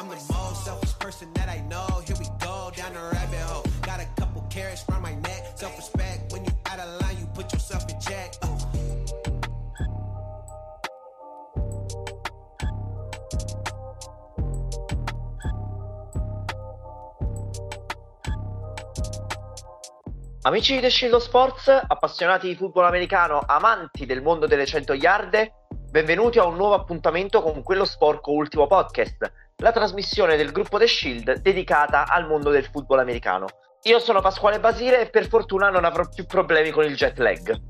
I'm the most selfish person that I know. Here we go down the rabbit hole. Got a couple carrots round my neck. Self respect. When you out of line, you put yourself in check. Uh. Amici di The Shield Sports, appassionati di football americano, amanti del mondo delle 100 yard, benvenuti a un nuovo appuntamento con quello sporco ultimo podcast, la trasmissione del gruppo The Shield dedicata al mondo del football americano. Io sono Pasquale Basile e per fortuna non avrò più problemi con il jet lag.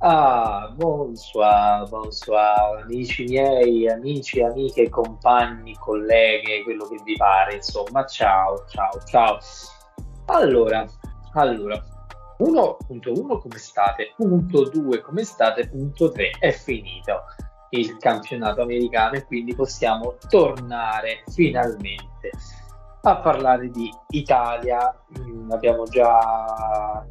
Ah, bonsoir, bonsoir, amici miei, amici, amiche, compagni, colleghe, quello che vi pare, insomma, ciao, ciao, ciao. Allora, allora, 1.1 come state? Punto 2 come state? Punto 3 è finito il campionato americano e quindi possiamo tornare finalmente a parlare di Italia. Mm, abbiamo già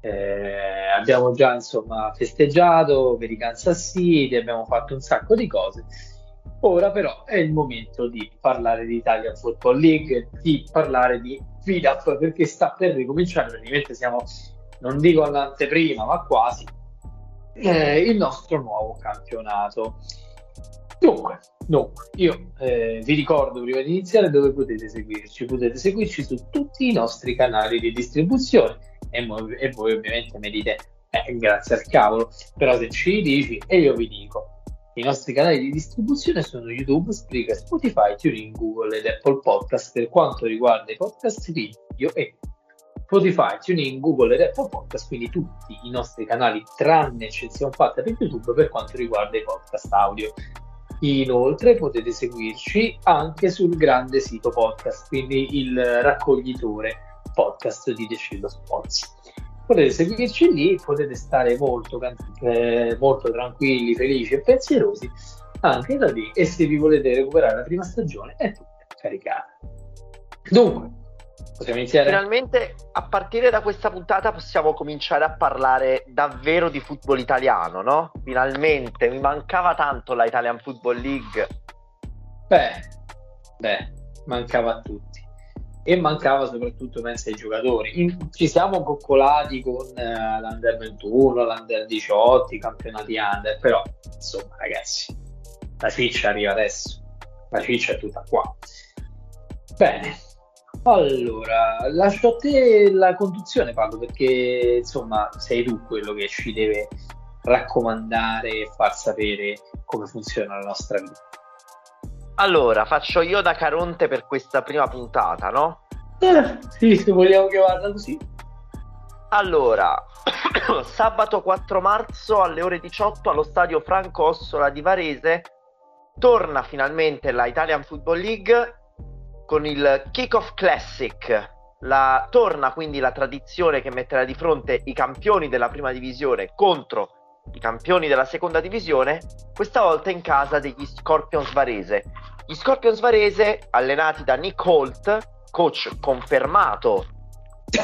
eh, abbiamo già insomma festeggiato per i Kansas City, abbiamo fatto un sacco di cose. Ora però è il momento di parlare di Italia Football League, di parlare di FIDAP perché sta per ricominciare, praticamente siamo, non dico all'anteprima, ma quasi, eh, il nostro nuovo campionato. Dunque, dunque io eh, vi ricordo prima di iniziare dove potete seguirci. Potete seguirci su tutti i nostri canali di distribuzione e, mo- e voi ovviamente mi dite eh, grazie al cavolo, però se ci dici e io vi dico i nostri canali di distribuzione sono YouTube, Spreaker, Spotify, TuneIn, Google ed Apple Podcast per quanto riguarda i podcast video e Spotify, TuneIn, Google ed Apple Podcast, quindi tutti i nostri canali tranne eccezione fatta per YouTube per quanto riguarda i podcast audio. Inoltre potete seguirci anche sul grande sito podcast, quindi il raccoglitore podcast di Decido Sports potete seguirci lì, potete stare molto, eh, molto tranquilli, felici e pensierosi anche da lì e se vi volete recuperare la prima stagione è tutta caricata. Dunque, possiamo iniziare? Finalmente a partire da questa puntata possiamo cominciare a parlare davvero di football italiano, no? Finalmente, mi mancava tanto la Italian Football League. Beh, beh, mancava a tutti e mancava soprattutto penso ai giocatori. In, ci siamo coccolati con eh, l'Under 21, l'Under 18, i campionati Under, però insomma ragazzi, la ciccia arriva adesso, la ciccia è tutta qua. Bene, allora lascio a te la conduzione Paolo perché insomma sei tu quello che ci deve raccomandare e far sapere come funziona la nostra vita. Allora, faccio io da Caronte per questa prima puntata, no? Eh, sì, se vogliamo che vada così. Allora, sabato 4 marzo alle ore 18 allo stadio Franco Ossola di Varese torna finalmente la Italian Football League con il Kick-Off Classic. La, torna quindi la tradizione che metterà di fronte i campioni della prima divisione contro i campioni della seconda divisione, questa volta in casa degli Scorpions Varese. Gli Scorpions Varese, allenati da Nick Holt, coach confermato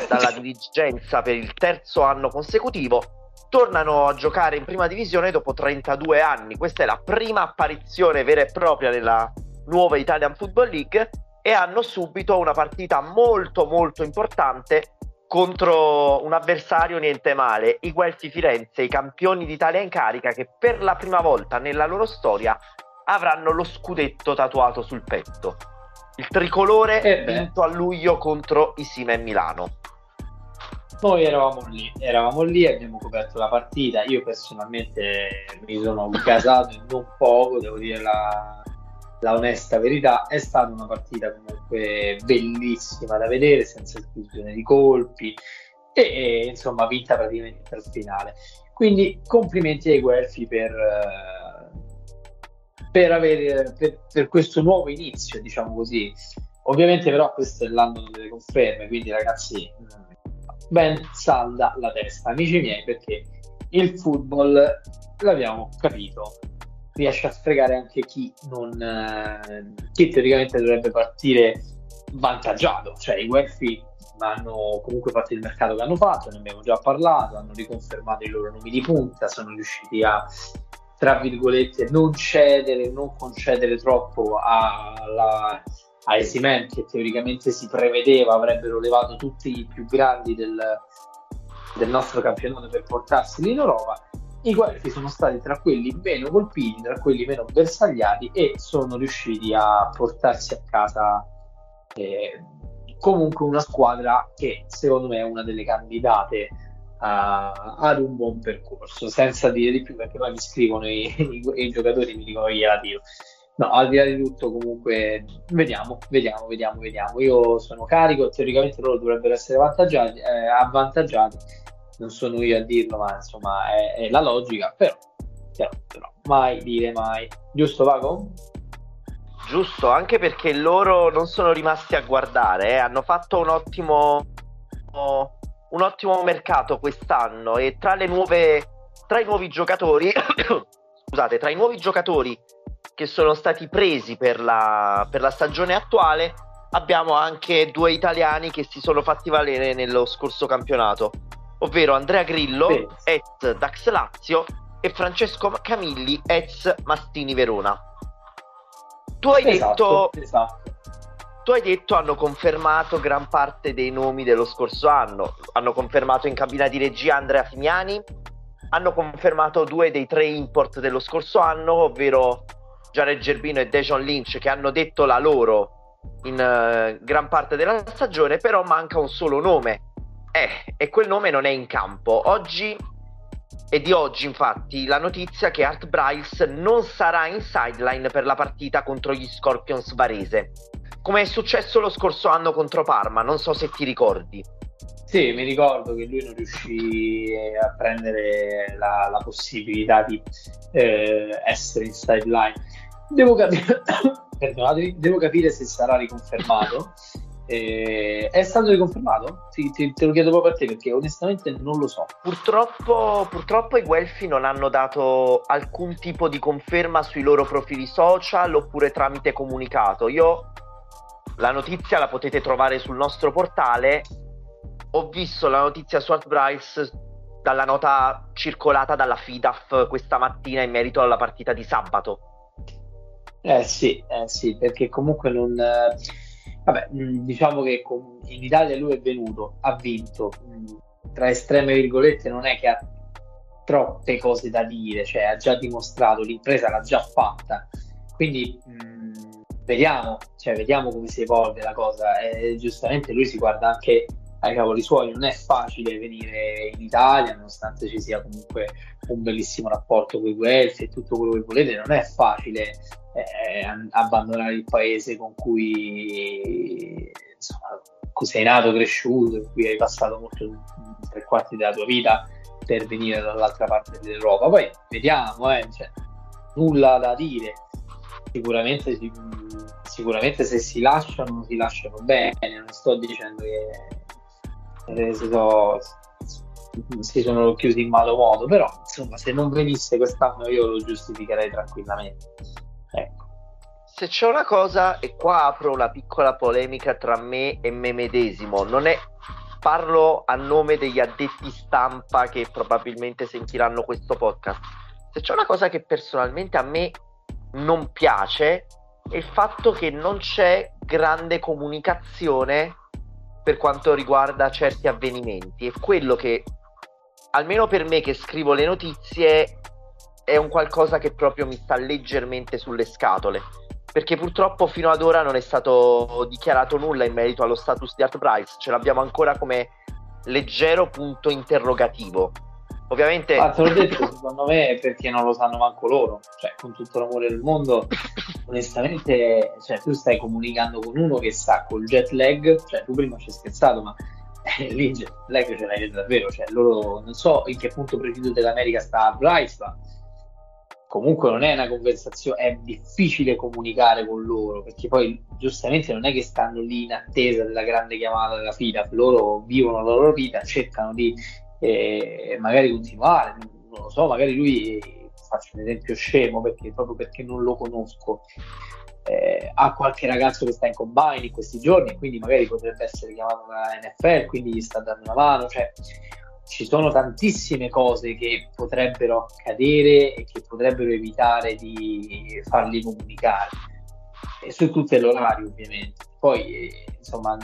dalla dirigenza per il terzo anno consecutivo, tornano a giocare in prima divisione dopo 32 anni. Questa è la prima apparizione vera e propria nella nuova Italian Football League e hanno subito una partita molto molto importante contro un avversario niente male, i Guelfi Firenze, i campioni d'Italia in carica che per la prima volta nella loro storia avranno lo scudetto tatuato sul petto. Il tricolore eh vinto a luglio contro i Sime Milano. Noi eravamo lì, eravamo lì, abbiamo coperto la partita. Io personalmente mi sono gasato in non poco, devo dire la, la onesta verità, è stata una partita comunque bellissima da vedere, senza esclusione di colpi e, e insomma vinta praticamente al finale. Quindi complimenti ai Guelfi per, per, avere, per, per questo nuovo inizio, diciamo così. Ovviamente però questo è l'anno delle conferme, quindi ragazzi ben salda la testa, amici miei, perché il football l'abbiamo capito, riesce a fregare anche chi non eh, chi teoricamente dovrebbe partire vantaggiato, cioè i Guelfi hanno comunque fatto il mercato che hanno fatto, ne abbiamo già parlato, hanno riconfermato i loro nomi di punta, sono riusciti a tra virgolette non cedere, non concedere troppo alla, a esimenti che teoricamente si prevedeva avrebbero levato tutti i più grandi del, del nostro campionato per portarseli in Europa i Guelfi sono stati tra quelli meno colpiti, tra quelli meno bersagliati e sono riusciti a portarsi a casa eh, comunque una squadra che secondo me è una delle candidate uh, ad un buon percorso, senza dire di più perché poi mi scrivono i, i, i giocatori mi dicono gliela tiro. No, al di là di tutto, comunque, vediamo, vediamo, vediamo, vediamo. Io sono carico, teoricamente loro dovrebbero essere eh, avvantaggiati non sono io a dirlo, ma insomma è, è la logica, però, però, però, mai dire mai. Giusto Vago? Giusto, anche perché loro non sono rimasti a guardare, eh. hanno fatto un ottimo, un ottimo mercato quest'anno e tra le nuove, tra i nuovi giocatori, scusate, tra i nuovi giocatori che sono stati presi per la, per la stagione attuale abbiamo anche due italiani che si sono fatti valere nello scorso campionato ovvero Andrea Grillo, sì. ex Dax Lazio, e Francesco Camilli, ex Mastini Verona. Tu hai esatto, detto... Esatto. Tu hai detto hanno confermato gran parte dei nomi dello scorso anno. Hanno confermato in cabina di regia Andrea Fimiani, hanno confermato due dei tre import dello scorso anno, ovvero Jared Gerbino e Dejon Lynch, che hanno detto la loro in uh, gran parte della stagione, però manca un solo nome, eh, e quel nome non è in campo. Oggi è di oggi, infatti, la notizia che Art Bryce non sarà in sideline per la partita contro gli Scorpions Varese. Come è successo lo scorso anno contro Parma, non so se ti ricordi. Sì, mi ricordo che lui non riuscì a prendere la, la possibilità di eh, essere in sideline. Devo capire, devo capire se sarà riconfermato. Eh, è stato riconfermato? Sì, ti, te lo chiedo proprio a te perché onestamente non lo so. Purtroppo, purtroppo i Guelfi non hanno dato alcun tipo di conferma sui loro profili social oppure tramite comunicato. Io la notizia la potete trovare sul nostro portale. Ho visto la notizia su Art Bryce dalla nota circolata dalla FIDAF questa mattina in merito alla partita di sabato. Eh sì, eh sì perché comunque non. Eh Vabbè, mm, diciamo che in Italia lui è venuto, ha vinto, mm, tra estreme virgolette non è che ha troppe cose da dire, cioè ha già dimostrato, l'impresa l'ha già fatta, quindi mh, mm, vediamo, cioè, vediamo come si evolve la cosa. E, giustamente lui si guarda anche ai cavoli suoi, non è facile venire in Italia, nonostante ci sia comunque un bellissimo rapporto con i Guelfi e tutto quello che volete, non è facile eh, abbandonare il paese con cui insomma, sei nato, cresciuto, in cui hai passato molto tre quarti della tua vita per venire dall'altra parte dell'Europa. Poi vediamo, eh, cioè, nulla da dire. Sicuramente, sicuramente se si lasciano, si lasciano bene. Non sto dicendo che eh, si, so, si sono chiusi in malo modo, però insomma, se non venisse quest'anno io lo giustificherei tranquillamente. Ecco. Se c'è una cosa, e qua apro una piccola polemica tra me e me medesimo, non è parlo a nome degli addetti stampa che probabilmente sentiranno questo podcast. Se c'è una cosa che personalmente a me non piace è il fatto che non c'è grande comunicazione per quanto riguarda certi avvenimenti. È quello che, almeno per me che scrivo le notizie, è un qualcosa che proprio mi sta leggermente sulle scatole. Perché purtroppo fino ad ora non è stato dichiarato nulla in merito allo status di Art Price, ce l'abbiamo ancora come leggero punto interrogativo. Ovviamente... Ma te l'ho detto, secondo me perché non lo sanno manco loro, cioè con tutto l'amore del mondo, onestamente, cioè, tu stai comunicando con uno che sa col jet lag, cioè tu prima ci hai scherzato, ma eh, lì jet lag ce l'hai davvero, cioè loro non so in che punto preciso dell'America sta Bryce, ma comunque non è una conversazione, è difficile comunicare con loro perché poi giustamente non è che stanno lì in attesa della grande chiamata della fila, loro vivono la loro vita, cercano di eh, magari continuare, non lo so, magari lui faccio un esempio scemo perché proprio perché non lo conosco. Eh, ha qualche ragazzo che sta in combine in questi giorni e quindi magari potrebbe essere chiamato da NFL, quindi gli sta dando una mano, cioè ci sono tantissime cose che potrebbero accadere e che potrebbero evitare di farli comunicare. E su tutto l'orario, ovviamente. Poi, eh, insomma,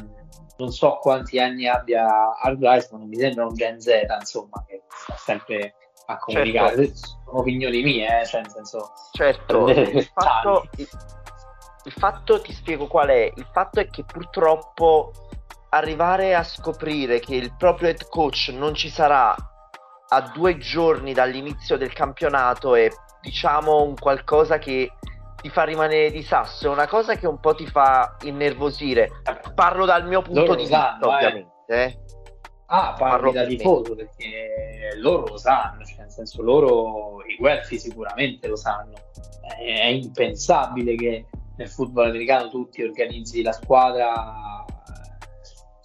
non so quanti anni abbia Rice, ma non mi sembra un Gen Z, insomma, che sta sempre a comunicare. Certo. Sono opinioni mie, eh, cioè nel senso... Certo, il fatto, il, il fatto, ti spiego qual è, il fatto è che purtroppo arrivare a scoprire che il proprio head coach non ci sarà a due giorni dall'inizio del campionato è diciamo un qualcosa che ti fa rimanere di sasso, è una cosa che un po' ti fa innervosire. Parlo dal mio punto loro di vista, sanno, eh. ovviamente. Eh. Ah, parli da tifoso perché loro lo sanno, cioè nel senso loro, i Guelfi sicuramente lo sanno. È, è impensabile che nel football americano tutti organizzi la squadra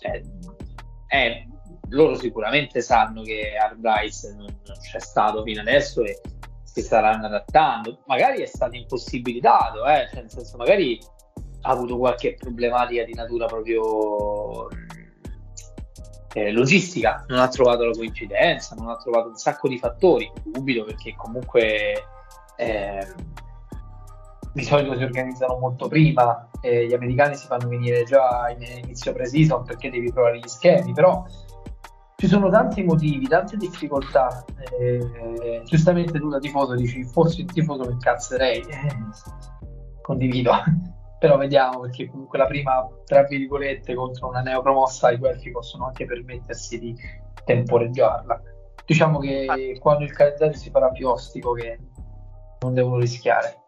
cioè, eh, loro sicuramente sanno che Bryce non, non, c'è stato fino adesso e si staranno adattando. Magari è stato impossibilitato, eh? cioè, nel senso, magari ha avuto qualche problematica di natura proprio eh, logistica, non ha trovato la coincidenza, non ha trovato un sacco di fattori. Dubito perché comunque. Eh, di solito si organizzano molto prima, eh, gli americani si fanno venire già in inizio pre-season perché devi provare gli schemi, però ci sono tanti motivi, tante difficoltà. Eh, giustamente tu da tifoso dici, fossi un tifoso che cazzerei, eh, condivido, però vediamo perché comunque la prima, tra virgolette, contro una neopromossa i Guelfi possono anche permettersi di temporeggiarla. Diciamo che ah. quando il calendario si farà più ostico che non devono rischiare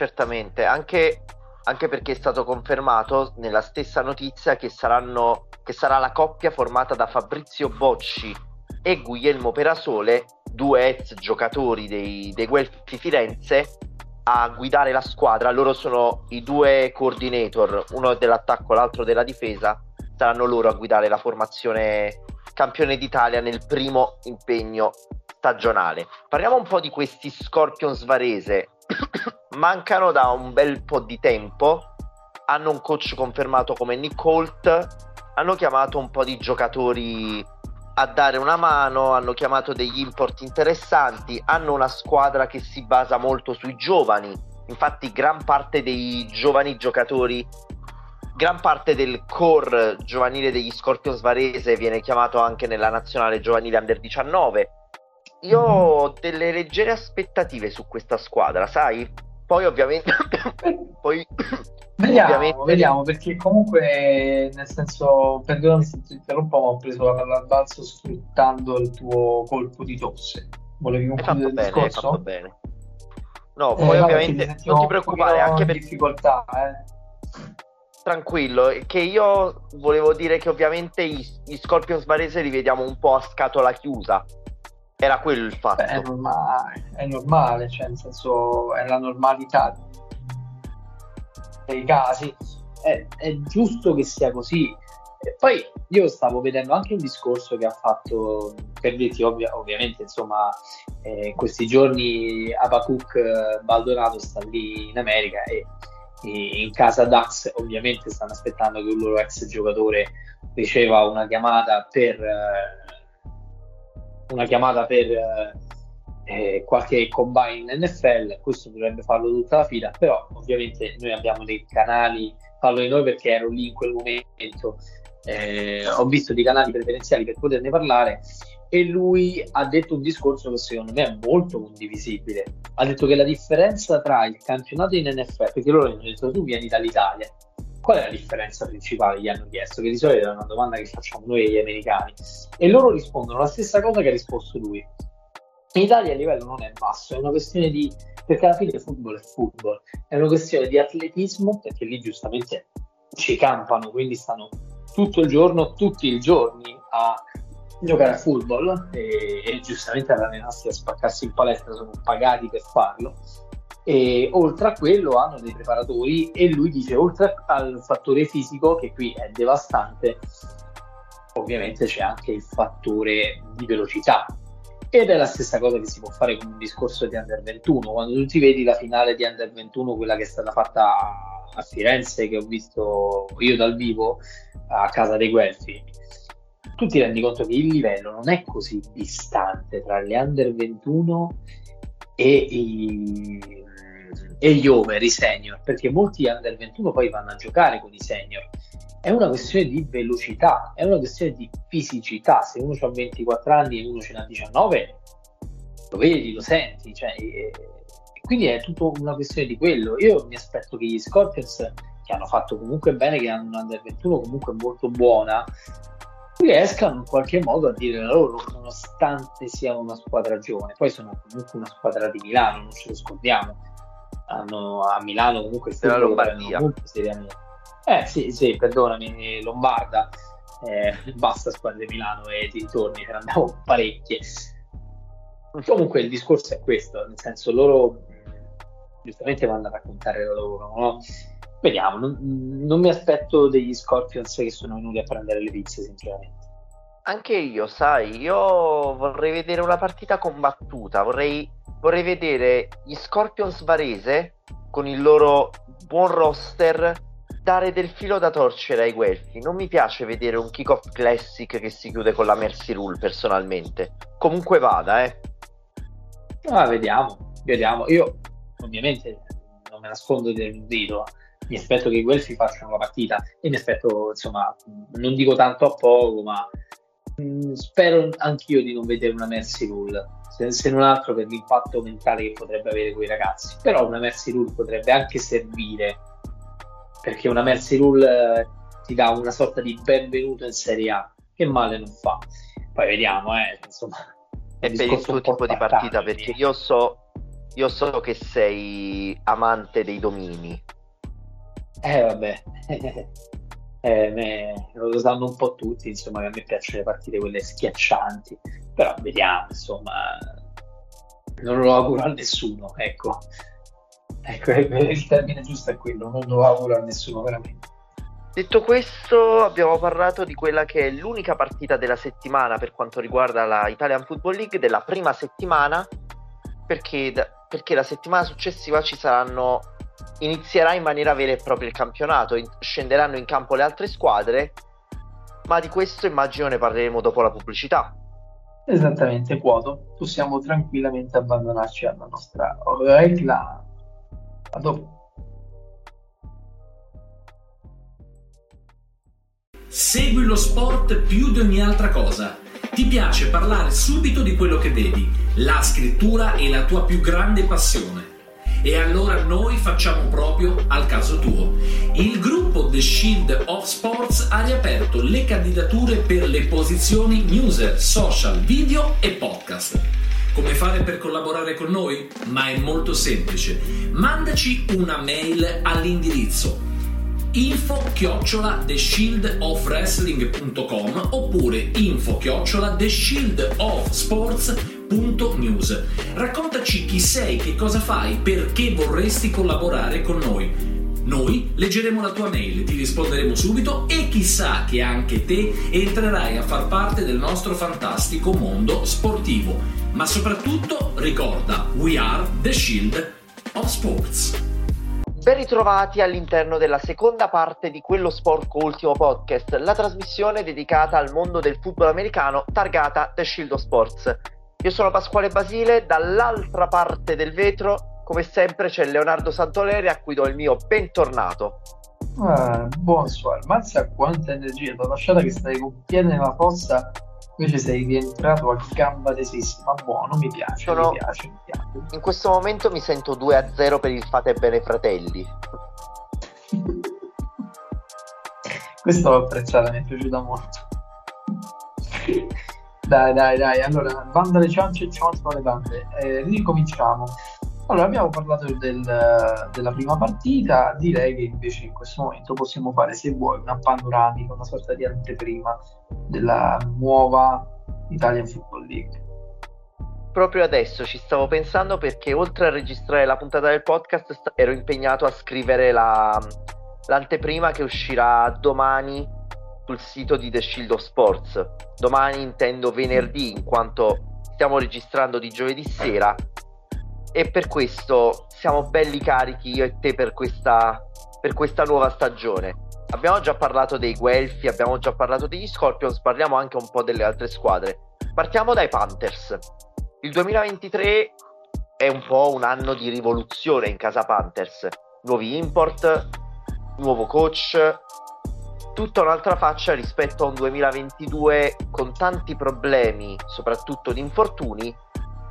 certamente, anche, anche, perché è stato confermato nella stessa notizia che, saranno, che sarà la coppia formata da Fabrizio Bocci e Guglielmo Perasole, due ex giocatori dei, dei Guelfi Firenze, a guidare la squadra. Loro sono i due coordinator, uno dell'attacco, l'altro della difesa. Saranno loro a guidare la formazione campione d'Italia nel primo impegno stagionale. Parliamo un po' di questi Scorpions Varese mancano da un bel po' di tempo, hanno un coach confermato come Nick Holt, hanno chiamato un po' di giocatori a dare una mano, hanno chiamato degli import interessanti, hanno una squadra che si basa molto sui giovani, infatti gran parte dei giovani giocatori, gran parte del core giovanile degli Scorpions Varese viene chiamato anche nella nazionale giovanile under 19. Io ho delle leggere aspettative su questa squadra, sai? Poi ovviamente... poi, vediamo, ovviamente... vediamo, perché comunque, nel senso, perdonami se ti interrompo, ma ho preso la palla al balzo sfruttando il tuo colpo di tosse. Volevi concludere il bene, discorso? bene. No, eh, poi eh, ovviamente non ti preoccupare, anche per difficoltà, eh. Tranquillo, che io volevo dire che ovviamente gli, gli Scorpions Varese li vediamo un po' a scatola chiusa, era quello il fatto. È, normale, è normale, cioè nel senso è la normalità dei casi. È, è giusto che sia così. E poi io stavo vedendo anche un discorso che ha fatto, per dirti ovvia, ovviamente, insomma, eh, questi giorni Abacook eh, Baldonato sta lì in America e, e, in casa Dax ovviamente stanno aspettando che un loro ex giocatore riceva una chiamata per... Eh, una chiamata per eh, eh qualche combine in NFL, questo dovrebbe farlo tutta la fila, però ovviamente noi abbiamo dei canali, parlo di noi perché ero lì in quel momento, eh, ho visto dei canali preferenziali per poterne parlare e lui ha detto un discorso che secondo me è molto condivisibile. Ha detto che la differenza tra il campionato in NFL, perché loro hanno detto tu vieni dall'Italia, qual è la differenza principale? Gli hanno chiesto, che di solito è una domanda che facciamo noi agli americani, e loro rispondono la stessa cosa che ha risposto lui. In Italia il livello non è basso, è una questione di, perché alla fine il football è football, è una questione di atletismo, perché lì giustamente ci campano, quindi stanno tutto il giorno, tutti i giorni a giocare a football e, e giustamente ad allenarsi a spaccarsi in palestra, sono pagati per farlo. E oltre a quello hanno dei preparatori e lui dice oltre al fattore fisico che qui è devastante ovviamente c'è anche il fattore di velocità. Ed è la stessa cosa che si può fare con un discorso di Under 21 quando tu ti vedi la finale di Under 21 quella che è stata fatta a Firenze che ho visto io dal vivo a casa dei Guelfi tu ti rendi conto che il livello non è così distante tra le under 21 e, i, e gli over, i senior, perché molti under 21 poi vanno a giocare con i senior. È una questione di velocità, è una questione di fisicità. Se uno ha 24 anni e uno ce n'ha 19, lo vedi, lo senti. Cioè, e, quindi è tutta una questione di quello. Io mi aspetto che gli Scorpions, che hanno fatto comunque bene, che hanno un under 21 comunque molto buona, riescano in qualche modo a dire la loro, nonostante sia una squadra giovane. Poi sono comunque una squadra di Milano, non ce lo scordiamo. Hanno, a Milano comunque della Lombardia. Eh sì, sì, perdonami, Lombarda. Eh, basta squadre di Milano e dintorni, ne andavo parecchie. Comunque il discorso è questo, nel senso loro giustamente vanno a raccontare la loro, no? Vediamo, non, non, mi aspetto degli Scorpions che sono venuti a prendere le pizze, sinceramente. Anche io, sai, io vorrei vedere una partita combattuta, vorrei, vorrei vedere gli Scorpions Varese con il loro buon roster dare del filo da torcere ai Guelfi. Non mi piace vedere un kick-off classic che si chiude con la Mercy Rule personalmente. Comunque vada, eh. Ah, vediamo, vediamo. Io ovviamente non me nascondo del dito, mi aspetto che i Guelfi facciano la partita e mi aspetto, insomma, non dico tanto a poco, ma mh, mm, spero anch'io di non vedere una Mercy Rule, se, se, non altro per l'impatto mentale che potrebbe avere quei ragazzi. Però una Mercy Rule potrebbe anche servire, perché una Mercy Rule eh, ti dà una sorta di benvenuto in Serie A, che male non fa. Poi vediamo, eh, insomma. E per il tuo tipo di partita, perché io so, io so che sei amante dei domini eh vabbè, eh, me, lo sanno un po' tutti, insomma, che a me piacciono le partite quelle schiaccianti, però vediamo, insomma, non lo auguro a nessuno, ecco. Ecco, il termine giusto è quello, non lo auguro a nessuno veramente. Detto questo, abbiamo parlato di quella che è l'unica partita della settimana per quanto riguarda la Italian Football League, della prima settimana, perché, perché la settimana successiva ci saranno inizierà in maniera vera e propria il campionato, in- scenderanno in campo le altre squadre, ma di questo immagino ne parleremo dopo la pubblicità. Esattamente, quoto. Possiamo tranquillamente abbandonarci alla nostra regla. A dopo. Segui lo sport più di ogni altra cosa. Ti piace parlare subito di quello che vedi. La scrittura è la tua più grande passione e allora noi facciamo proprio al caso tuo. Il gruppo The Shield of Sports ha riaperto le candidature per le posizioni newser, social, video e podcast. Come fare per collaborare con noi? Ma è molto semplice. Mandaci una mail all'indirizzo info chiocciola theshieldofwrestling.com oppure info chiocciola theshieldofsports.com News. Raccontaci chi sei, che cosa fai, perché vorresti collaborare con noi. Noi leggeremo la tua mail, ti risponderemo subito e chissà che anche te entrerai a far parte del nostro fantastico mondo sportivo. Ma soprattutto ricorda, we are the shield of sports. Ben ritrovati all'interno della seconda parte di quello sporco ultimo podcast, la trasmissione dedicata al mondo del football americano targata The Shield of Sports. Io sono Pasquale Basile, dall'altra parte del vetro, come sempre, c'è Leonardo Santoleri a cui do il mio bentornato. Ah, buonasera, mazza quanta energia, ti ho lasciato che stai con piede nella fossa, invece sei rientrato a gamba tesissima, buono, mi piace, sono... mi piace, mi piace. In questo momento mi sento 2-0 per il Fate Bene Fratelli. Questo l'ho apprezzato, mi è piaciuto molto. Dai, dai, dai. Allora, banda le ciance ciance le bande. Eh, ricominciamo. Allora, abbiamo parlato del, della prima partita, direi che invece in questo momento possiamo fare, se vuoi, una panoramica, una sorta di anteprima della nuova Italian Football League. Proprio adesso ci stavo pensando perché oltre a registrare la puntata del podcast ero impegnato a scrivere la, l'anteprima che uscirà domani sul sito di The Shield of Sports. Domani intendo venerdì in quanto stiamo registrando di giovedì sera e per questo siamo belli carichi io e te per questa, per questa nuova stagione. Abbiamo già parlato dei Guelfi, abbiamo già parlato degli Scorpions, parliamo anche un po' delle altre squadre. Partiamo dai Panthers. Il 2023 è un po' un anno di rivoluzione in casa Panthers. Nuovi import, nuovo coach, tutta un'altra faccia rispetto a un 2022 con tanti problemi, soprattutto di infortuni,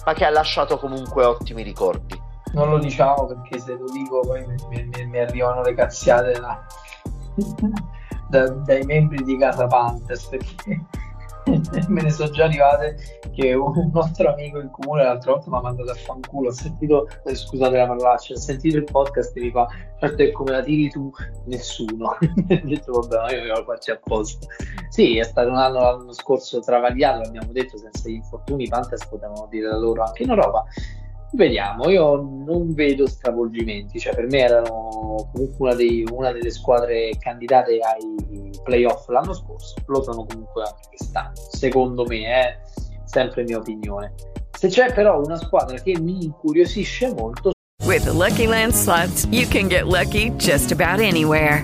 ma che ha lasciato comunque ottimi ricordi. Non lo diciamo perché se lo dico poi mi, mi, mi arrivano le cazziate da, da, dai membri di Casa Panthers perché me ne sono già arrivate che un nostro amico in comune l'altra volta mi ha mandato a fanculo. Ho sentito, eh, scusate la parolaccia ho sentito il podcast e mi fa certo come la tiri tu, nessuno. Ho detto vabbè io lo faccio apposta. Sì è stato un anno l'anno scorso travagliato abbiamo detto senza gli infortuni i Panthers potevano dire la loro anche in Europa Vediamo, io non vedo stravolgimenti, cioè per me erano comunque una, dei, una, delle squadre candidate ai playoff l'anno scorso, lo sono comunque anche quest'anno, secondo me è sempre mia opinione. Se c'è però una squadra che mi incuriosisce molto... With the Lucky Land slots, you can get lucky just about anywhere.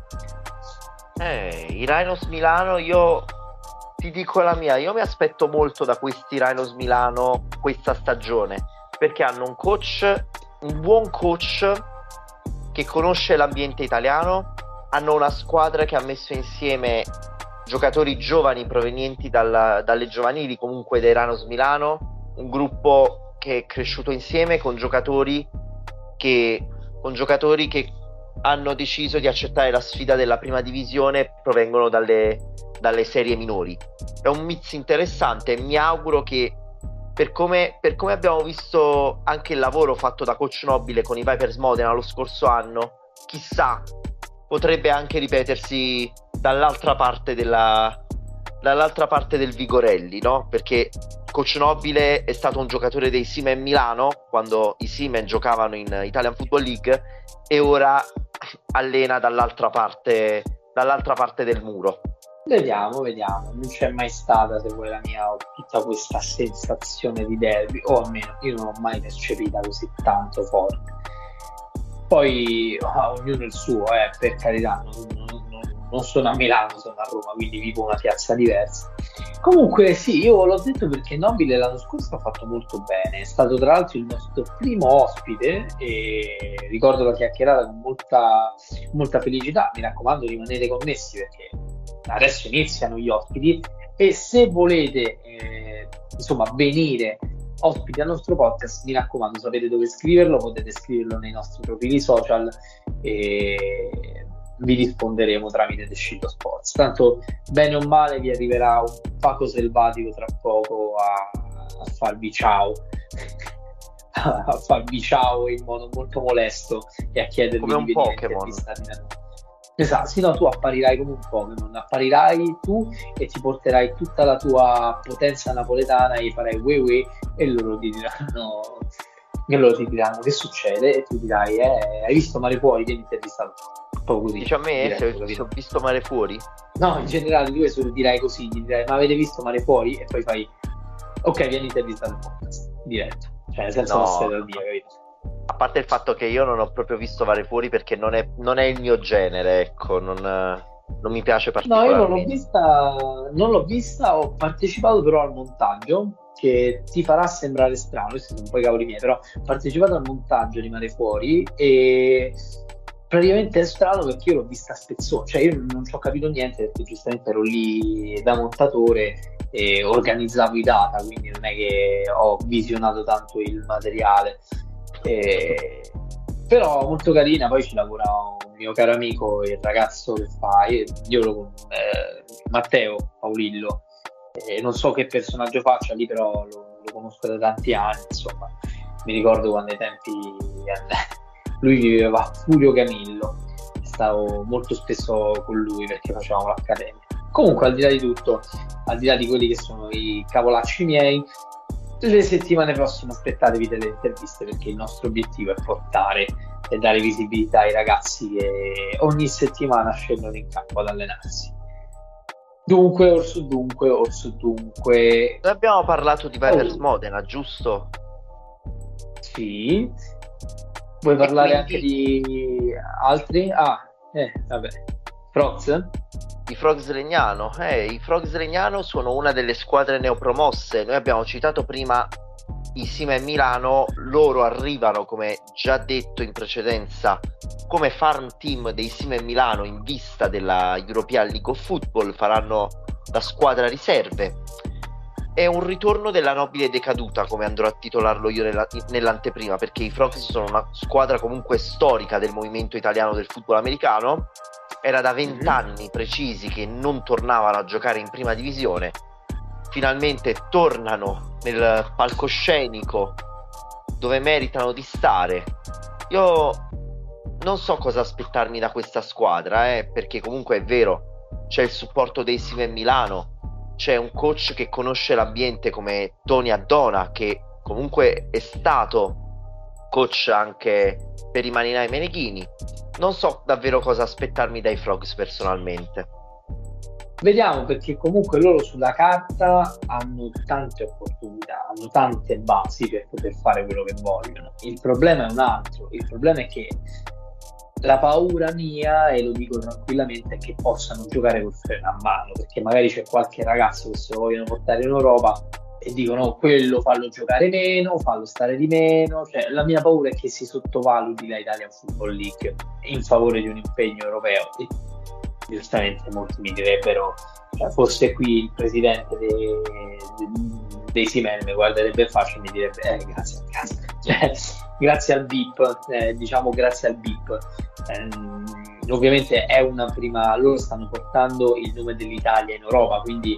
Eh, i Rhinos Milano, io ti dico la mia, io mi aspetto molto da questi Rhinos Milano questa stagione, perché hanno un coach, un buon coach che conosce l'ambiente italiano, hanno una squadra che ha messo insieme giocatori giovani provenienti dalla, dalle giovanili comunque dei Rhinos Milano, un gruppo che è cresciuto insieme con giocatori che, con giocatori che hanno deciso di accettare la sfida della prima divisione provengono dalle, dalle serie minori. È un mix interessante mi auguro che per come, per come, abbiamo visto anche il lavoro fatto da coach Nobile con i Vipers Modena lo scorso anno, chissà, potrebbe anche ripetersi dall'altra parte, della, dall'altra parte del Vigorelli, no? Perché coach Nobile è stato un giocatore dei Simen Milano quando i Simen giocavano in Italian Football League e ora allena dall'altra parte, dall'altra parte del muro. Vediamo, vediamo. Non c'è mai stata, se vuoi, la mia tutta questa sensazione di derby, o almeno io non l'ho mai percepita così tanto forte. Poi oh, ognuno il suo, eh, per carità, non, non, sono a Milano, sono a Roma, quindi vivo una piazza diversa. Comunque sì, io l'ho detto perché Nobile l'anno scorso ha fatto molto bene, è stato tra l'altro il nostro primo ospite e ricordo la chiacchierata con molta, molta felicità, mi raccomando rimanete connessi perché adesso iniziano gli ospiti. E se volete eh, insomma venire ospiti al nostro podcast mi raccomando sapete dove scriverlo. Potete scriverlo nei nostri profili social. E vi risponderemo tramite The Shield Sports. Tanto bene o male vi arriverà un Paco selvatico tra poco a, a farvi ciao. a farvi ciao in modo molto molesto e a chiedervi come un di Pokémon. Esatto, sì, no, tu apparirai come un Pokémon, apparirai tu e ti porterai tutta la tua potenza napoletana e farai we we e loro ti diranno e loro ti diranno che succede e tu dirai eh, hai visto Mare Fuori, vieni intervistato proprio così. Dici a me diretto, se, se ho visto Mare Fuori? No, in generale tu dirai così, gli dirai ma avete visto Mare Fuori? E poi fai ok, vieni intervistato diretto, cioè senza no, storia da dire, capito? A parte il fatto che io non ho proprio visto Mare Fuori perché non è, non è il mio genere, ecco, non... non mi piace No, particolarmente. io non l'ho vista, non l'ho vista, ho partecipato però al montaggio che ti farà sembrare strano, questi sono un po' i cavoli miei, però partecipato al montaggio di Mare Fuori e praticamente è strano perché io l'ho vista a spezzone, cioè io non ci ho capito niente perché giustamente ero lì da montatore e organizzavo i data, quindi non è che ho visionato tanto il materiale. E- Però molto carina, poi ci lavora un mio caro amico, il ragazzo che fa, io lo, eh, Matteo Paulillo, eh, non so che personaggio faccia lì, però lo, lo conosco da tanti anni, insomma, mi ricordo quando ai tempi eh, lui viveva a Furio Camillo, stavo molto spesso con lui perché facevamo l'accademia. Comunque, al di là di tutto, al di là di quelli che sono i cavolacci miei, le settimane prossime aspettatevi delle interviste perché il nostro obiettivo è portare e dare visibilità ai ragazzi che ogni settimana scendono in campo ad allenarsi. Dunque, orso dunque, orso dunque, Noi abbiamo parlato di Vipers Oh. Modena, giusto? sì. Vuoi parlare quindi- anche di altri? Ah, eh, vabbè. Prox? I Frogs Legnano. Eh, I Frogs Legnano sono una delle squadre neopromosse. Noi abbiamo citato prima i Sima e Milano. Loro arrivano, come già detto in precedenza, come farm team dei Sima e Milano in vista della European League of Football. Faranno la squadra riserve. È un ritorno della nobile decaduta, come andrò a titolarlo io nella- nell'anteprima, perché i Frogs sono una squadra comunque storica del movimento italiano del football americano. Era da vent'anni precisi che non tornavano a giocare in prima divisione. Finalmente tornano nel palcoscenico dove meritano di stare. Io non so cosa aspettarmi da questa squadra, eh, perché comunque è vero, c'è il supporto dei Sive Milano, c'è un coach che conosce l'ambiente come Tony Addona, che comunque è stato coach anche per i Maninai Meneghini. Non so davvero cosa aspettarmi dai Frogs personalmente. Vediamo perché comunque loro sulla carta hanno tante opportunità, hanno tante basi per poter fare quello che vogliono. Il problema è un altro, il problema è che la paura mia, e lo dico tranquillamente, è che possano giocare col freno a mano, perché magari c'è qualche ragazzo che se lo vogliono portare in Europa e dicono "Oh, quello fallo giocare meno, fallo stare di meno. Cioè, la mia paura è che si sottovaluti la Italian Football League in favore di un impegno europeo. Giustamente molti mi direbbero, cioè, forse qui il presidente dei, dei Simen mi guarderebbe in faccia e mi direbbe eh, grazie casa. Cioè, grazie al BIP, eh, diciamo grazie al BIP. Ehm, ovviamente è una prima, loro stanno portando il nome dell'Italia in Europa, quindi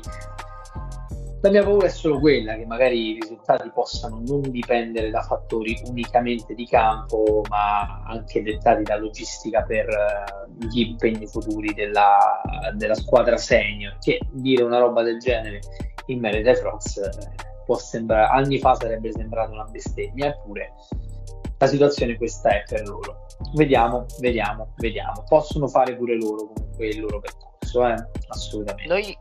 la mia paura è solo quella, che magari i risultati possano non dipendere da fattori unicamente di campo, ma anche dettati da logistica per eh, gli impegni futuri della, della squadra senior. Che dire una roba del genere in merito ai Frogs eh, può sembrare, anni fa sarebbe sembrato una bestemmia, eppure la situazione questa è per loro. Vediamo, vediamo, vediamo. Possono fare pure loro comunque il loro percorso, eh? assolutamente. Noi,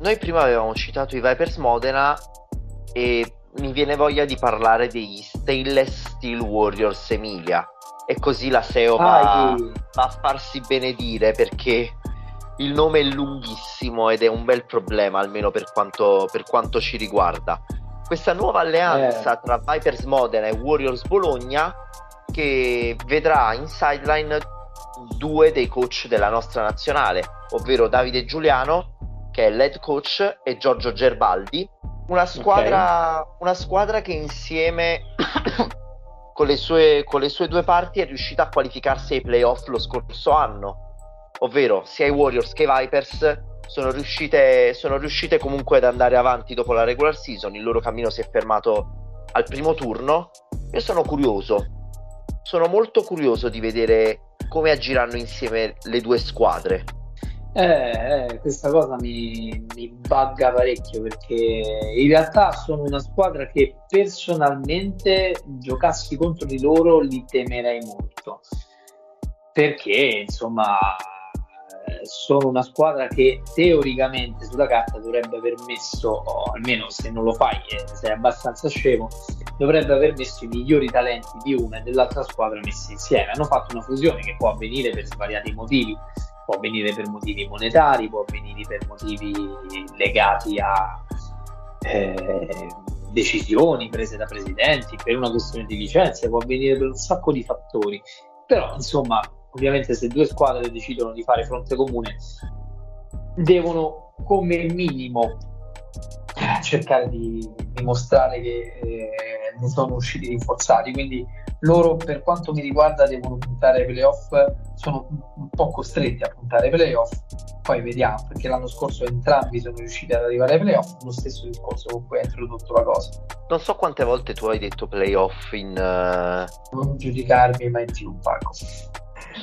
noi prima avevamo citato i Vipers Modena e mi viene voglia di parlare degli Stainless Steel Warriors Emilia. E così la SEO va, Ah, sì. va a farsi benedire perché il nome è lunghissimo ed è un bel problema, almeno per quanto, per quanto ci riguarda. Questa nuova alleanza Eh. tra Vipers Modena e Warriors Bologna che vedrà in sideline due dei coach della nostra nazionale, ovvero Davide Giuliano, che è l'head coach, e Giorgio Gerbaldi. Una squadra, una squadra che insieme con le, sue, con le sue due parti è riuscita a qualificarsi ai playoff lo scorso anno, ovvero sia i Warriors che i Vipers sono riuscite, sono riuscite comunque ad andare avanti dopo la regular season, il loro cammino si è fermato al primo turno. Io sono curioso, sono molto curioso di vedere come agiranno insieme le due squadre. Eh, eh, questa cosa mi, mi bugga parecchio perché in realtà sono una squadra che personalmente giocassi contro di loro li temerei molto perché insomma sono una squadra che teoricamente sulla carta dovrebbe aver messo, o almeno se non lo fai eh, sei abbastanza scemo, dovrebbe aver messo i migliori talenti di una e dell'altra squadra messi insieme. Hanno fatto una fusione che può avvenire per svariati motivi può avvenire per motivi monetari, può avvenire per motivi legati a eh, decisioni prese da presidenti, per una questione di licenze, può avvenire per un sacco di fattori. Però, insomma, ovviamente se due squadre decidono di fare fronte comune, devono come minimo cercare di dimostrare che eh, ne sono usciti rinforzati. Quindi loro, per quanto mi riguarda, devono puntare ai playoff, sono un po' costretti a puntare ai playoff. Poi vediamo, perché l'anno scorso entrambi sono riusciti ad arrivare ai playoff, lo stesso discorso con cui ha introdotto la cosa. Non so quante volte tu hai detto playoff in... Uh... Non giudicarmi mai più, Paco.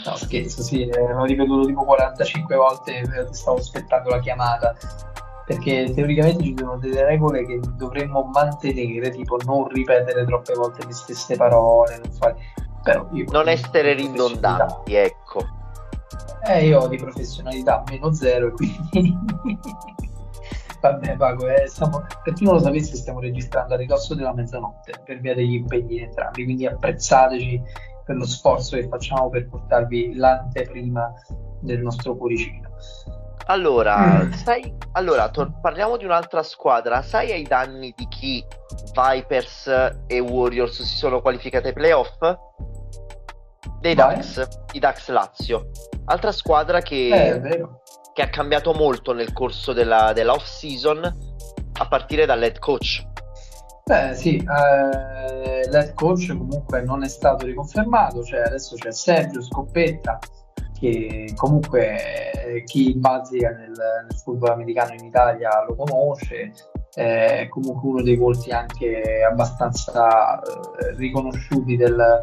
No, scherzo, sì, eh, l'ho ripetuto tipo 45 volte, eh, stavo aspettando la chiamata perché teoricamente ci sono delle regole che dovremmo mantenere, tipo non ripetere troppe volte le stesse parole, non, fare... Però non essere ridondanti, ecco. Eh, io ho di professionalità meno zero e quindi... Vabbè, Pago, eh, stiamo... per chi non lo sapesse stiamo registrando a ridosso della mezzanotte per via degli impegni entrambi, quindi apprezzateci per lo sforzo che facciamo per portarvi l'anteprima del nostro cuoricino. Allora, mm. sai, allora tor- parliamo di un'altra squadra. Sai ai danni di chi Vipers e Warriors si sono qualificate ai playoff? Dei Vai. Dax, i Dax Lazio. Altra squadra che, eh, che ha cambiato molto nel corso della, della off-season a partire dall'head coach. Beh sì, eh, l'head coach comunque non è stato riconfermato, cioè adesso c'è Sergio Scoppetta che comunque eh, chi bazzica nel, nel, football americano in Italia lo conosce, è comunque uno dei volti anche abbastanza eh, riconosciuti del,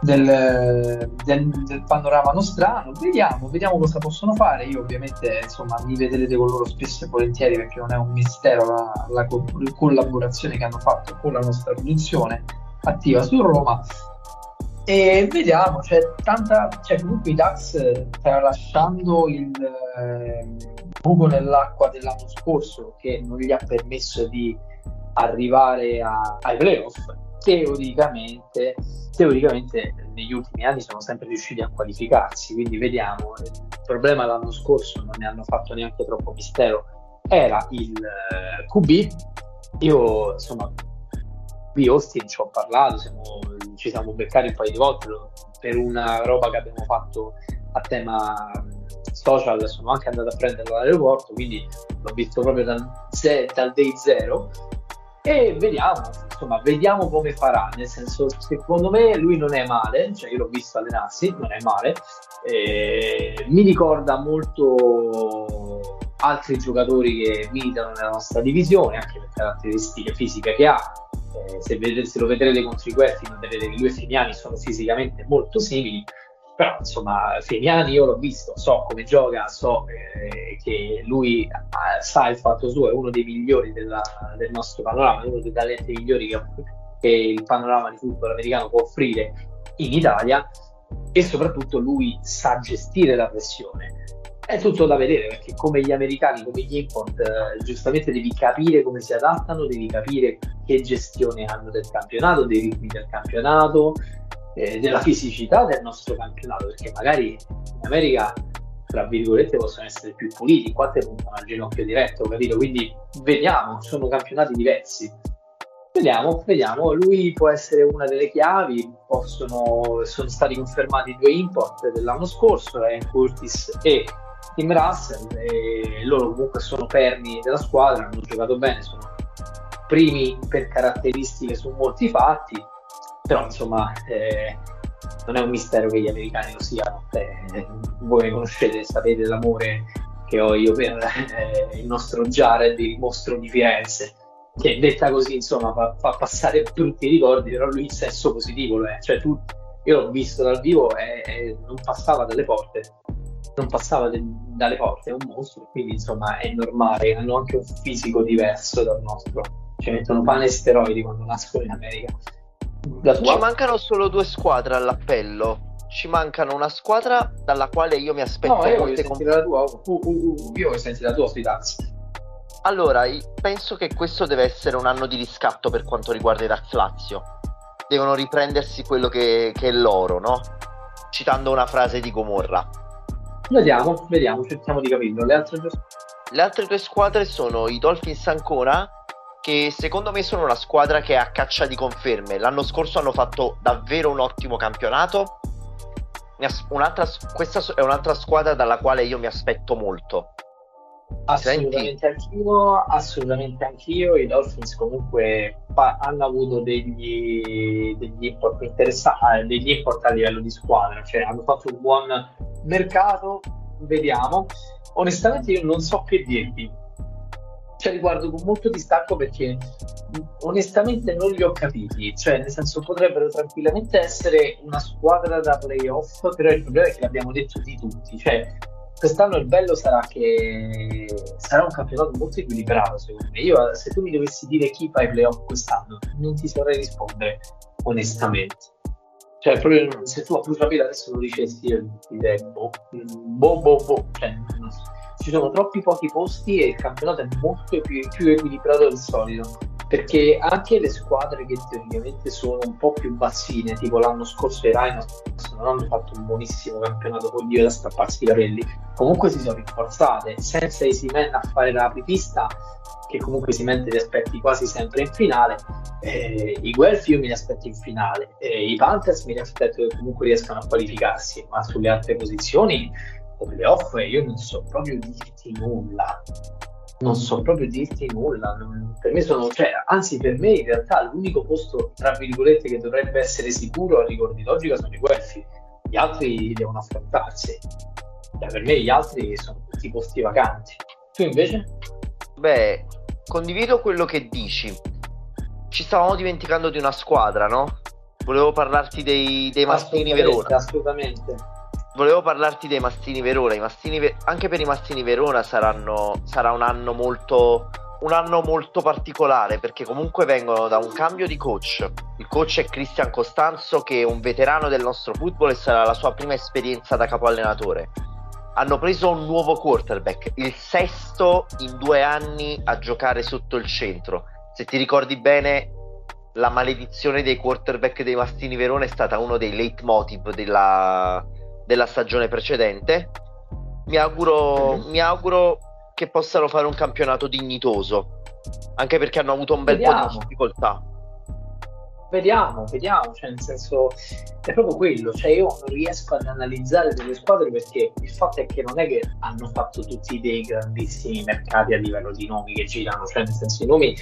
del, del, del, panorama nostrano. Vediamo, vediamo cosa possono fare. Io ovviamente insomma mi vedrete con loro spesso e volentieri perché non è un mistero la, la collaborazione che hanno fatto con la nostra produzione attiva su Roma e vediamo, c'è tanta, cioè comunque i Dax tralasciando il eh, buco nell'acqua dell'anno scorso che non gli ha permesso di arrivare a, ai playoff, teoricamente, teoricamente negli ultimi anni sono sempre riusciti a qualificarsi, quindi vediamo, il problema l'anno scorso non ne hanno fatto neanche troppo mistero, era il eh, QB, io insomma qui Austin ci ho parlato, siamo, ci siamo beccati un paio di volte per una roba che abbiamo fatto a tema social, sono anche andato a prenderlo all'aeroporto, quindi l'ho visto proprio dal, dal day zero. E vediamo, insomma, vediamo come farà, nel senso, secondo me lui non è male, cioè io l'ho visto allenarsi, non è male, eh, mi ricorda molto altri giocatori che militano nella nostra divisione, anche per caratteristiche fisiche che ha, eh, se, vedete, se, lo vedrete con Triguetti noterete che lui e Femiani sono fisicamente molto simili però insomma Femiani io l'ho visto so come gioca so eh, che lui eh, sa il fatto suo è uno dei migliori della, del nostro panorama uno dei talenti migliori che, che il panorama di football americano può offrire in Italia e soprattutto lui sa gestire la pressione è tutto da vedere perché come gli americani, come gli import, eh, giustamente devi capire come si adattano, devi capire che gestione hanno del campionato, dei ritmi del campionato, eh, della fisicità del nostro campionato, perché magari in America, tra virgolette, possono essere più puliti, quante puntano al ginocchio diretto, capito? Quindi vediamo, sono campionati diversi. Vediamo, vediamo, lui può essere una delle chiavi, possono, sono stati confermati due import dell'anno scorso, Ryan Curtis e Tim Russell e loro comunque sono perni della squadra, hanno giocato bene, sono primi per caratteristiche su molti fatti, però insomma eh, non è un mistero che gli americani lo siano, eh, voi conoscete, sapete l'amore che ho io per eh, il nostro Jared, il mostro di Firenze, che detta così insomma fa, fa passare brutti ricordi, però lui in senso positivo lo è, cioè tu, io l'ho visto dal vivo e non passava dalle porte non passava de- dalle porte, è un mostro, quindi insomma è normale, hanno anche un fisico diverso dal nostro, ci mettono pane e steroidi quando nascono in America. Tua... Ci mancano solo due squadre all'appello. Ci mancano una squadra dalla quale io mi aspetto. No, io voglio sentire la tua. Uh, uh, uh, io voglio sentire la tua sui Dax. Allora, penso che questo deve essere un anno di riscatto per quanto riguarda i Dax Lazio. Devono riprendersi quello che, che è loro, no? Citando una frase di Gomorra Vediamo, vediamo, cerchiamo di capirlo. Le altre due Le altre due squadre sono i Dolphins ancora, che secondo me sono una squadra che è a caccia di conferme. L'anno scorso hanno fatto davvero un ottimo campionato. Un'altra, questa è un'altra squadra dalla quale io mi aspetto molto. Assolutamente Senti. anch'io, assolutamente anch'io. I Dolphins comunque pa- hanno avuto degli, degli, import interessanti, degli import a livello di squadra, cioè hanno fatto un buon mercato, vediamo. Onestamente io non so che dirvi, cioè li guardo con molto distacco perché onestamente non li ho capiti, cioè nel senso potrebbero tranquillamente essere una squadra da playoff, però il problema è che l'abbiamo detto di tutti, cioè quest'anno il bello sarà che sarà un campionato molto equilibrato secondo me. Io se tu mi dovessi dire chi fa i playoff quest'anno, non ti saprei rispondere onestamente. Cioè, proprio se tu a bruciapelo adesso lo dicessi, io direi boh, boh, boh, boh. Cioè, ci sono troppi pochi posti e il campionato è molto più, più equilibrato del solito perché anche le squadre che teoricamente sono un po' più bassine, tipo l'anno scorso i Rhinos non hanno fatto un buonissimo campionato con Dio da strapparsi i capelli, comunque si sono rinforzate, senza Isimen a fare la apripista, che comunque Isimen ti aspetti quasi sempre in finale, eh, i Guelfi io me li aspetto in finale, eh, i Panthers mi aspetto che comunque riescano a qualificarsi, ma sulle altre posizioni o playoff io non so proprio dirti nulla non so proprio dirti nulla non, per me sono cioè, anzi per me in realtà l'unico posto tra virgolette che dovrebbe essere sicuro a ricordi d'oggi sono i Guelfi. Gli altri devono affrontarsi. Cioè, per me gli altri sono tutti posti vacanti. Tu invece? beh condivido quello che dici. Ci stavamo dimenticando di una squadra no? volevo parlarti dei, dei Mastini Verona. assolutamente volevo parlarti dei Mastini Verona. Mastini, anche per i Mastini Verona saranno, sarà un anno molto un anno molto particolare perché comunque vengono da un cambio di coach. Il coach è Cristian Costanzo che è un veterano del nostro football e sarà la sua prima esperienza da capo allenatore. Hanno preso un nuovo quarterback, il sesto in due anni a giocare sotto il centro. Se ti ricordi bene, la maledizione dei quarterback dei Mastini Verona è stata uno dei leitmotiv della, della stagione precedente. Mi auguro, mm-hmm. mi auguro che possano fare un campionato dignitoso, anche perché hanno avuto un bel vediamo. po' di difficoltà. Vediamo, vediamo, cioè nel senso è proprio quello, cioè io non riesco ad analizzare delle squadre perché il fatto è che non è che hanno fatto tutti dei grandissimi mercati a livello di nomi che girano, cioè nel senso i nomi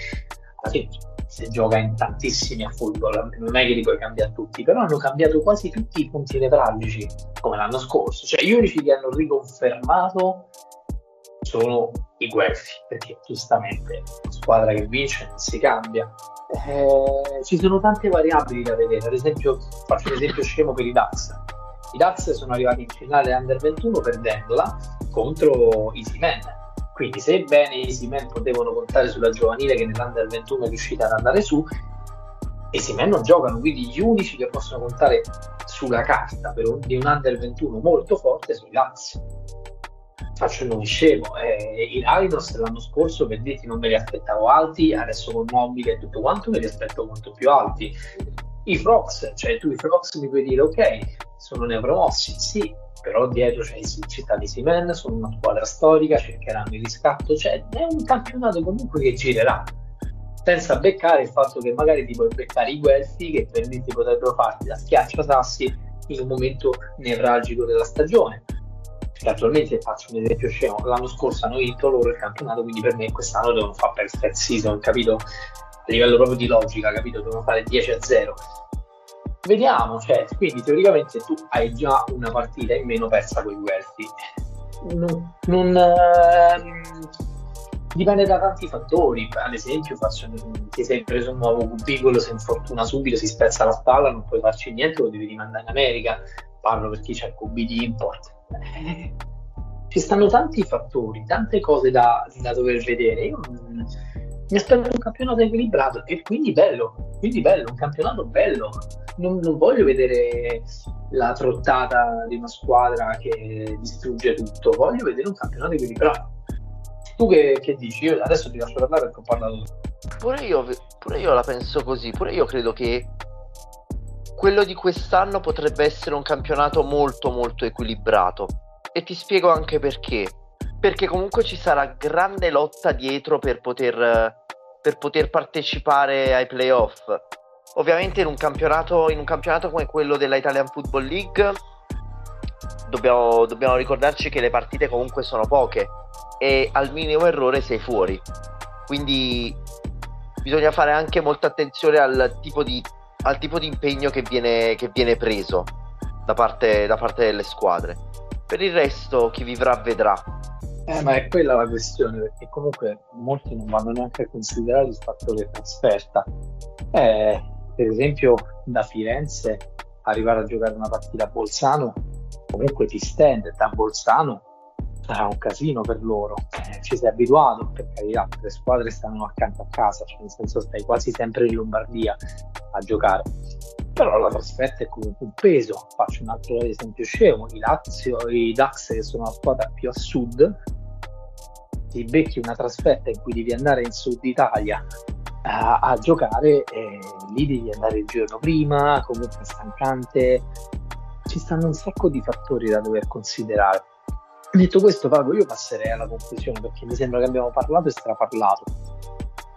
si gioca in tantissimi a football, non è che li puoi cambiare tutti, però hanno cambiato quasi tutti i punti nevralgici, come l'anno scorso. Cioè, gli unici che hanno riconfermato sono i Guelfi, perché giustamente squadra che vince non si cambia. Eh, ci sono tante variabili da vedere, ad esempio, faccio un esempio scemo per i Dax. I Dax sono arrivati in finale Under 21 perdendola contro Easy Man quindi se bene i Simen potevano contare sulla giovanile che nell'Under 21 è riuscita ad andare su, e Simen non giocano, quindi gli unici che possono contare sulla carta per un, di un Under 21 molto forte sono i Lazio. Faccio il nome scemo, eh, i Rhinos l'anno scorso per dirti non me li aspettavo alti, adesso con Mobile e tutto quanto me li aspetto molto più alti. I Frogs, cioè tu i Frogs mi puoi dire ok, sono neopromossi, sì, però dietro c'è il Città di Simen, sono una squadra storica, cercheranno il riscatto, cioè è un campionato comunque che girerà, senza beccare il fatto che magari ti puoi beccare i Guelfi che per dirti potrebbero farti da schiaccia sassi in un momento nevralgico della stagione. Che attualmente faccio un esempio scemo, l'anno scorso hanno vinto loro il campionato, quindi per me quest'anno devono fare perfect season, capito? A livello proprio di logica, capito? Devono fare 10 a 0 Vediamo, cioè, quindi teoricamente tu hai già una partita in meno persa con i Guelfi. Non, non ehm, dipende da tanti fattori. Ad esempio, faccio, ti sei preso un nuovo cubicolo, se infortuna subito, si spezza la spalla, non puoi farci niente, lo devi rimandare in America. Parlo per chi c'è il QB di import. Eh, ci stanno tanti fattori, tante cose da, da dover vedere. Io mm, mi aspetto un campionato equilibrato e quindi bello, quindi bello, un campionato bello non, non, voglio vedere la trottata di una squadra che distrugge tutto, voglio vedere un campionato equilibrato. Tu che, che dici? Io adesso ti lascio parlare perché ho parlato. Pure io, pure io la penso così, pure io credo che quello di quest'anno potrebbe essere un campionato molto molto equilibrato. e ti spiego anche perché. Perché comunque ci sarà grande lotta dietro per poter, per poter partecipare ai playoff. Ovviamente in un, campionato, in un campionato come quello della Italian Football League dobbiamo, dobbiamo ricordarci che le partite comunque sono poche e al minimo errore sei fuori. Quindi bisogna fare anche molta attenzione al tipo di, al tipo di impegno che viene, che viene preso da parte, da parte, delle squadre. Per il resto, chi vivrà vedrà. Eh, ma è quella la questione, perché comunque molti non vanno neanche a considerare il fattore trasferta. Eh, per esempio, da Firenze arrivare a giocare una partita a Bolzano comunque ti stende da Bolzano sarà un casino per loro. Eh, ci sei abituato, per carità, le squadre stanno accanto a casa, cioè nel senso stai quasi sempre in Lombardia a giocare. Però la trasferta è comunque un peso. Faccio un altro esempio scemo: i Lazio, i Dax, che sono la squadra più a sud, ti becchi una trasferta in cui devi andare in Sud Italia a, a giocare e lì devi andare il giorno prima, comunque stancante. Ci stanno un sacco di fattori da dover considerare Detto questo, Pago, io passerei alla conclusione perché mi sembra che abbiamo parlato e straparlato.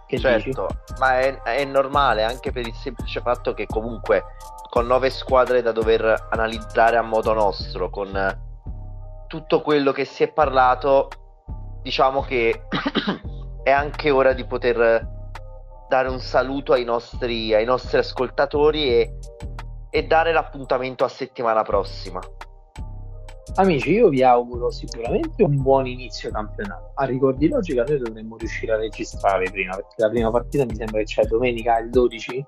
Che certo, dici? ma è, è, normale anche per il semplice fatto che comunque con nove squadre da dover analizzare a modo nostro, con tutto quello che si è parlato, diciamo che è anche ora di poter dare un saluto ai nostri, ai nostri ascoltatori e, e dare l'appuntamento a settimana prossima. Amici, io vi auguro sicuramente un buon inizio campionato. A ricordi logica noi dovremmo riuscire a registrare prima, perché la prima partita mi sembra che c'è domenica il 12,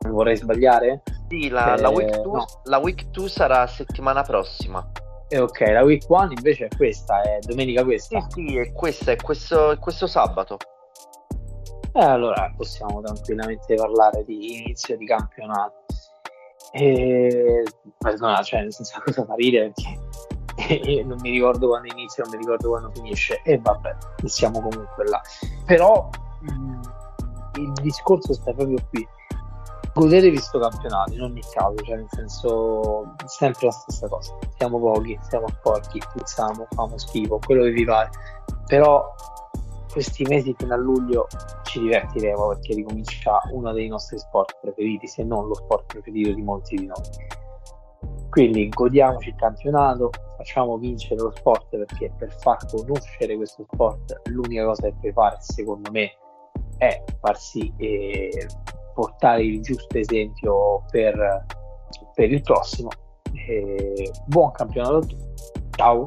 non vorrei sbagliare? Sì, la, eh, la, week, two, no. la week 2 sarà settimana prossima. E eh, ok, la week 1 invece è questa, è domenica questa. Sì, sì, è questa, è questo, è questo sabato. E eh, allora possiamo tranquillamente parlare di inizio di campionato. E perdona, cioè, senso cosa fa ridere perché e non mi ricordo quando inizia, non mi ricordo quando finisce e vabbè, siamo comunque là. Però mh, mm, il discorso sta proprio qui. Godetevi sto campionato in ogni caso, cioè nel senso sempre la stessa cosa. Siamo pochi, siamo sporchi, puzziamo, famo schifo, quello che vi pare. Però questi mesi fino a luglio ci divertiremo perché ricomincia uno dei nostri sport preferiti, se non lo sport preferito di molti di noi quindi godiamoci il campionato, facciamo vincere lo sport perché per far conoscere questo sport l'unica cosa che puoi fare, secondo me, è farsi eh, portare il giusto esempio per, per il prossimo. Eh, buon campionato a tutti. Ciao.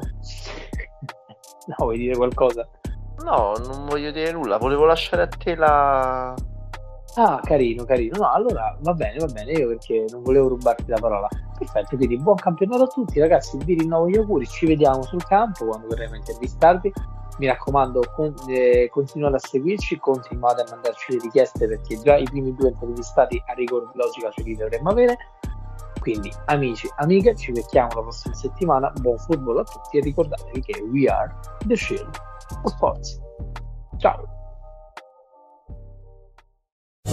no, vuoi dire qualcosa? No, non voglio dire nulla, volevo lasciare a te la, Ah, carino, carino. No, allora va bene, va bene, io perché non volevo rubarti la parola. Perfetto, quindi buon campionato a tutti, ragazzi. Vi rinnovo gli auguri, ci vediamo sul campo quando verremo a intervistarvi. Mi raccomando, con, eh, continuate a seguirci, continuate a mandarci le richieste perché già i primi due intervistati a rigore logica ce li dovremmo avere. Quindi, amici, amiche, ci vediamo la prossima settimana. Buon football a tutti e ricordatevi che we are the shield of sports. Ciao!